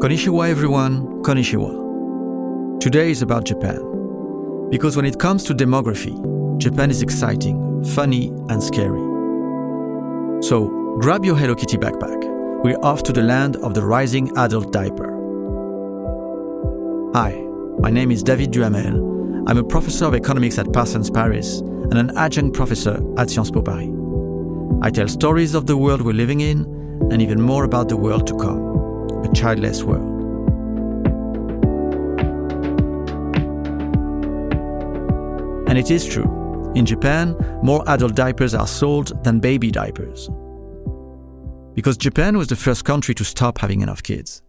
Konnichiwa everyone, konnichiwa. Today is about Japan. Because when it comes to demography, Japan is exciting, funny, and scary. So grab your Hello Kitty backpack. We're off to the land of the rising adult diaper. Hi, my name is David Duhamel. I'm a professor of economics at Parsons Paris and an adjunct professor at Sciences Po Paris. I tell stories of the world we're living in and even more about the world to come a childless world. And it is true. In Japan, more adult diapers are sold than baby diapers. Because Japan was the first country to stop having enough kids.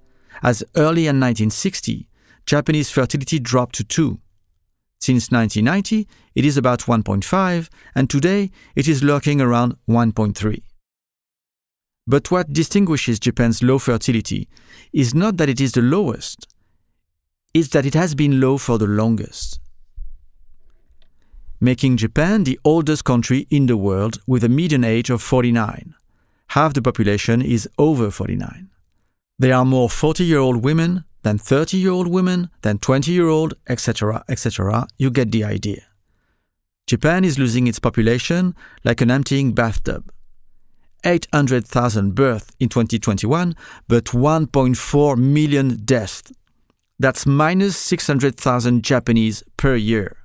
As early as 1960, Japanese fertility dropped to 2. Since 1990, it is about 1.5, and today it is lurking around 1.3. But what distinguishes Japan's low fertility is not that it is the lowest, it's that it has been low for the longest making Japan the oldest country in the world with a median age of 49. Half the population is over 49. There are more 40 year old women than 30 year old women, than 20 year old, etc., etc. You get the idea. Japan is losing its population like an emptying bathtub. 800,000 births in 2021, but 1.4 million deaths. That's minus 600,000 Japanese per year.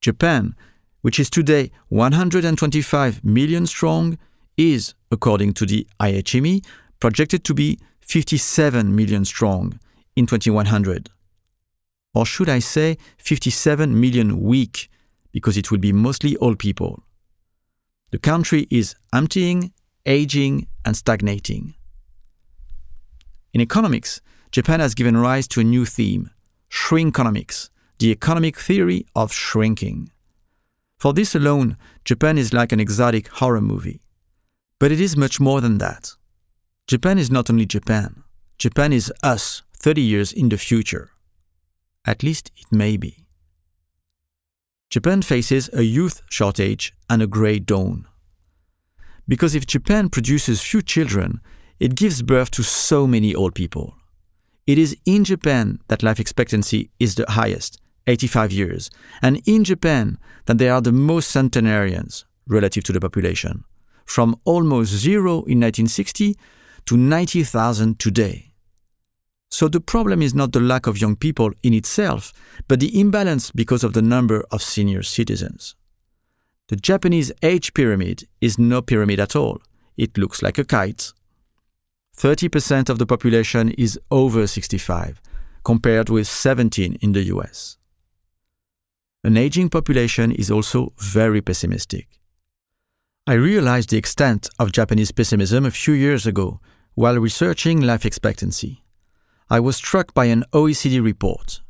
Japan, which is today 125 million strong, is, according to the IHME, projected to be 57 million strong in 2100. Or should I say 57 million weak, because it will be mostly old people. The country is emptying, aging, and stagnating. In economics, Japan has given rise to a new theme shrinkonomics the economic theory of shrinking. For this alone, Japan is like an exotic horror movie. But it is much more than that. Japan is not only Japan, Japan is us 30 years in the future. At least it may be. Japan faces a youth shortage and a grey dawn. Because if Japan produces few children, it gives birth to so many old people. It is in Japan that life expectancy is the highest, 85 years, and in Japan that they are the most centenarians relative to the population, from almost zero in 1960 to 90,000 today. So the problem is not the lack of young people in itself, but the imbalance because of the number of senior citizens. The Japanese age pyramid is no pyramid at all. It looks like a kite. 30% of the population is over 65, compared with 17 in the US an aging population is also very pessimistic. I realized the extent of Japanese pessimism a few years ago while researching life expectancy. I was struck by an OECD report.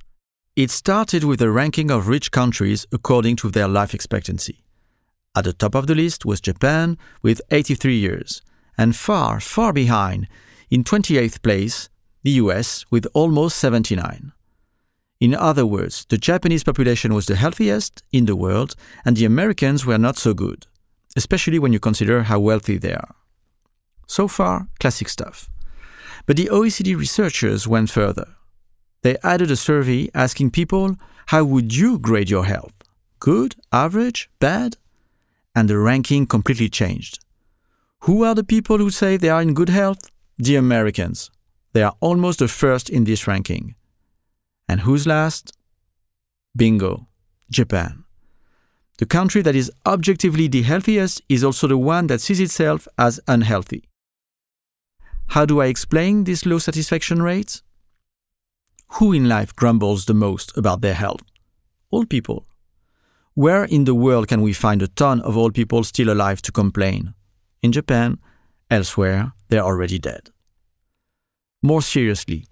It started with a ranking of rich countries according to their life expectancy. At the top of the list was Japan with 83 years, and far, far behind, in 28th place, the US with almost 79. In other words, the Japanese population was the healthiest in the world, and the Americans were not so good, especially when you consider how wealthy they are. So far, classic stuff. But the OECD researchers went further. They added a survey asking people, How would you grade your health? Good, average, bad? And the ranking completely changed. Who are the people who say they are in good health? The Americans. They are almost the first in this ranking. And who's last? Bingo, Japan. The country that is objectively the healthiest is also the one that sees itself as unhealthy. How do I explain this low satisfaction rate? Who in life grumbles the most about their health? Old people. Where in the world can we find a ton of old people still alive to complain? In Japan, elsewhere, they're already dead. More seriously,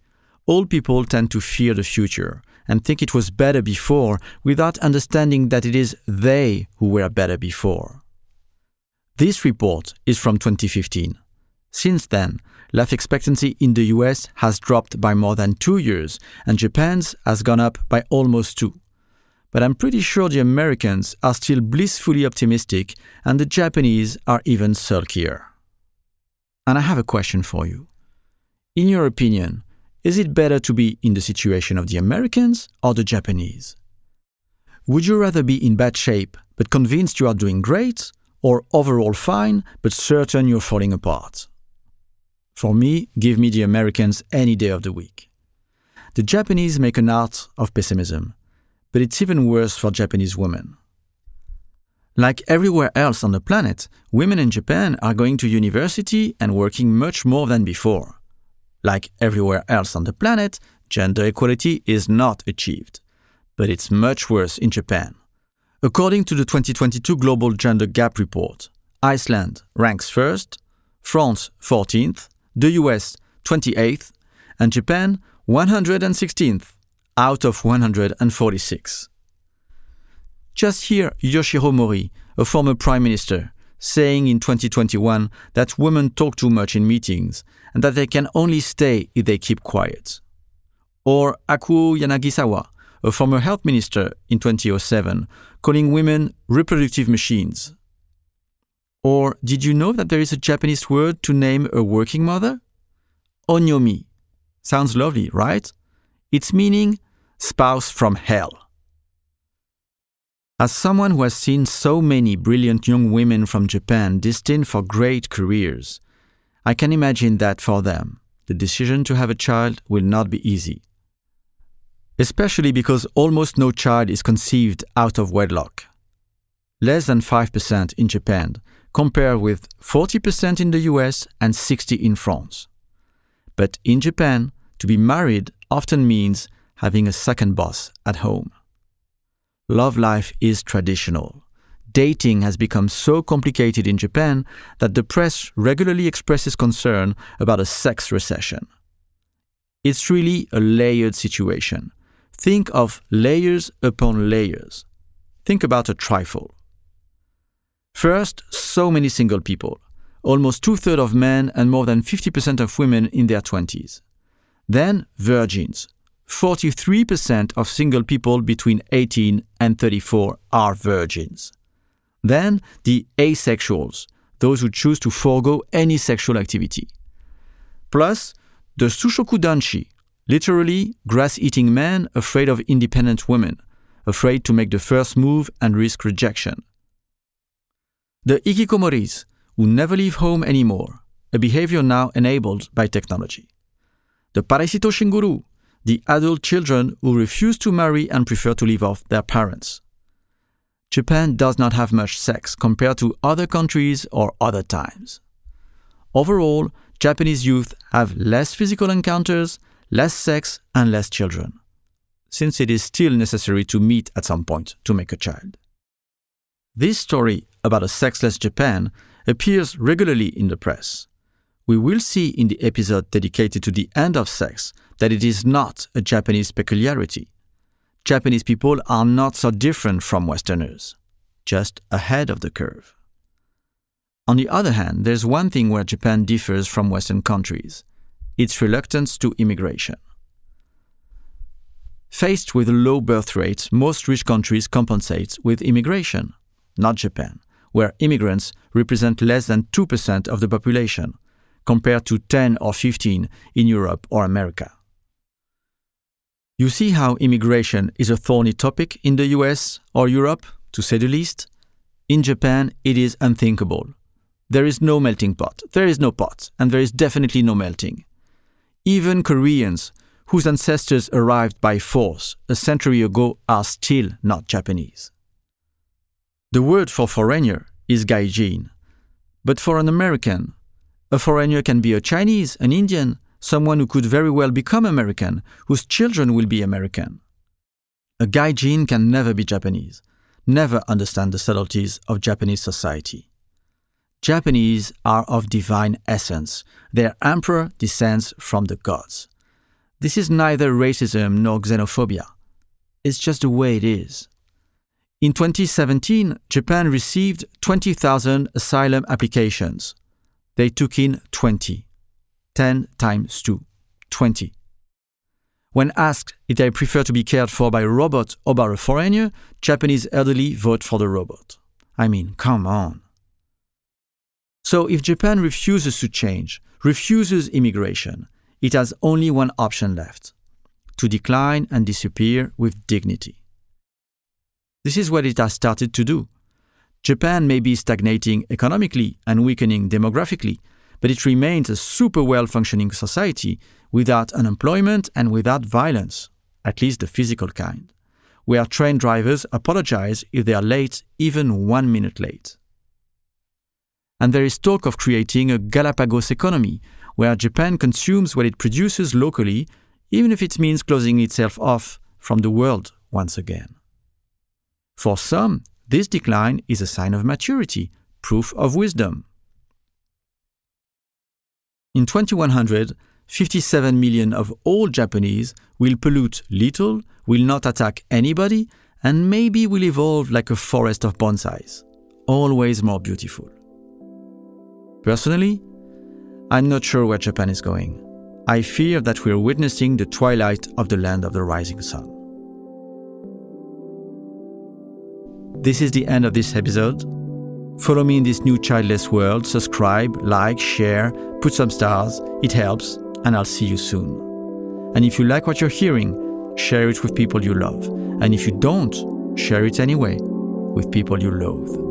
Old people tend to fear the future and think it was better before without understanding that it is they who were better before. This report is from 2015. Since then, life expectancy in the US has dropped by more than two years, and Japan's has gone up by almost two. But I'm pretty sure the Americans are still blissfully optimistic, and the Japanese are even sulkier. And I have a question for you. In your opinion, Is it better to be in the situation of the Americans or the Japanese? Would you rather be in bad shape but convinced you are doing great, or overall fine but certain you're falling apart? For me, give me the Americans any day of the week. The Japanese make an art of pessimism, but it's even worse for Japanese women. Like everywhere else on the planet, women in Japan are going to university and working much more than before. Like everywhere else on the planet, gender equality is not achieved. But it's much worse in Japan. According to the 2022 Global Gender Gap Report, Iceland ranks first, France 14th, the US 28th, and Japan 116th out of 146. Just hear Yoshiro Mori, a former prime minister, saying in 2021 that women talk too much in meetings and that they can only stay if they keep quiet. Or Akuo Yanagisawa, a former health minister in 2007, calling women reproductive machines. Or did you know that there is a Japanese word to name a working mother? Oniyome. Sounds lovely, right? It's meaning spouse from hell. As someone who has seen so many brilliant young women from Japan destined for great careers, I can imagine that for them, the decision to have a child will not be easy. Especially because almost no child is conceived out of wedlock. Less than 5% in Japan, compared with 40% in the US and 60 in France. But in Japan, to be married often means having a second boss at home love life is traditional. Dating has become so complicated in Japan that the press regularly expresses concern about a sex recession. It's really a layered situation. Think of layers upon layers. Think about a trifle. First, so many single people, almost two thirds of men and more than 50% of women in their 20s. Then, virgins, 43% of single people between 18 and 34 are virgins. Then the asexuals, those who choose to forego any sexual activity. Plus the soshoku danshi, literally grass eating men afraid of independent women, afraid to make the first move and risk rejection. The ikikomoris, who never leave home anymore, a behavior now enabled by technology. The parasaito shinguru, the adult children who refuse to marry and prefer to live off their parents. Japan does not have much sex compared to other countries or other times. Overall, Japanese youth have less physical encounters, less sex, and less children, since it is still necessary to meet at some point to make a child. This story about a sexless Japan appears regularly in the press. We will see in the episode dedicated to the end of sex that it is not a Japanese peculiarity. Japanese people are not so different from Westerners, just ahead of the curve. On the other hand, there's one thing where Japan differs from Western countries its reluctance to immigration. Faced with a low birth rates, most rich countries compensate with immigration, not Japan, where immigrants represent less than 2% of the population, compared to 10 or 15 in Europe or America. You see how immigration is a thorny topic in the US or Europe, to say the least? In Japan, it is unthinkable. There is no melting pot, there is no pot, and there is definitely no melting. Even Koreans, whose ancestors arrived by force a century ago, are still not Japanese. The word for foreigner is gaijin, but for an American, a foreigner can be a Chinese, an Indian, someone who could very well become American, whose children will be American. A gaijin can never be Japanese, never understand the subtleties of Japanese society. Japanese are of divine essence. Their emperor descends from the gods. This is neither racism nor xenophobia. It's just the way it is. In 2017, Japan received 20,000 asylum applications. They took in 20. 10 times 2, 20. When asked if they prefer to be cared for by a robot or by a foreigner, Japanese elderly vote for the robot. I mean, come on. So if Japan refuses to change, refuses immigration, it has only one option left to decline and disappear with dignity. This is what it has started to do. Japan may be stagnating economically and weakening demographically, but it remains a super well functioning society without unemployment and without violence, at least the physical kind, where train drivers apologize if they are late, even one minute late. And there is talk of creating a Galapagos economy, where Japan consumes what it produces locally, even if it means closing itself off from the world once again. For some, this decline is a sign of maturity, proof of wisdom. In 2100, 57 million of all Japanese will pollute little, will not attack anybody, and maybe will evolve like a forest of bonsais, always more beautiful. Personally, I'm not sure where Japan is going. I fear that we're witnessing the twilight of the land of the rising sun. This is the end of this episode. Follow me in this new childless world, subscribe, like, share, put some stars, it helps, and I'll see you soon. And if you like what you're hearing, share it with people you love. And if you don't, share it anyway with people you loathe.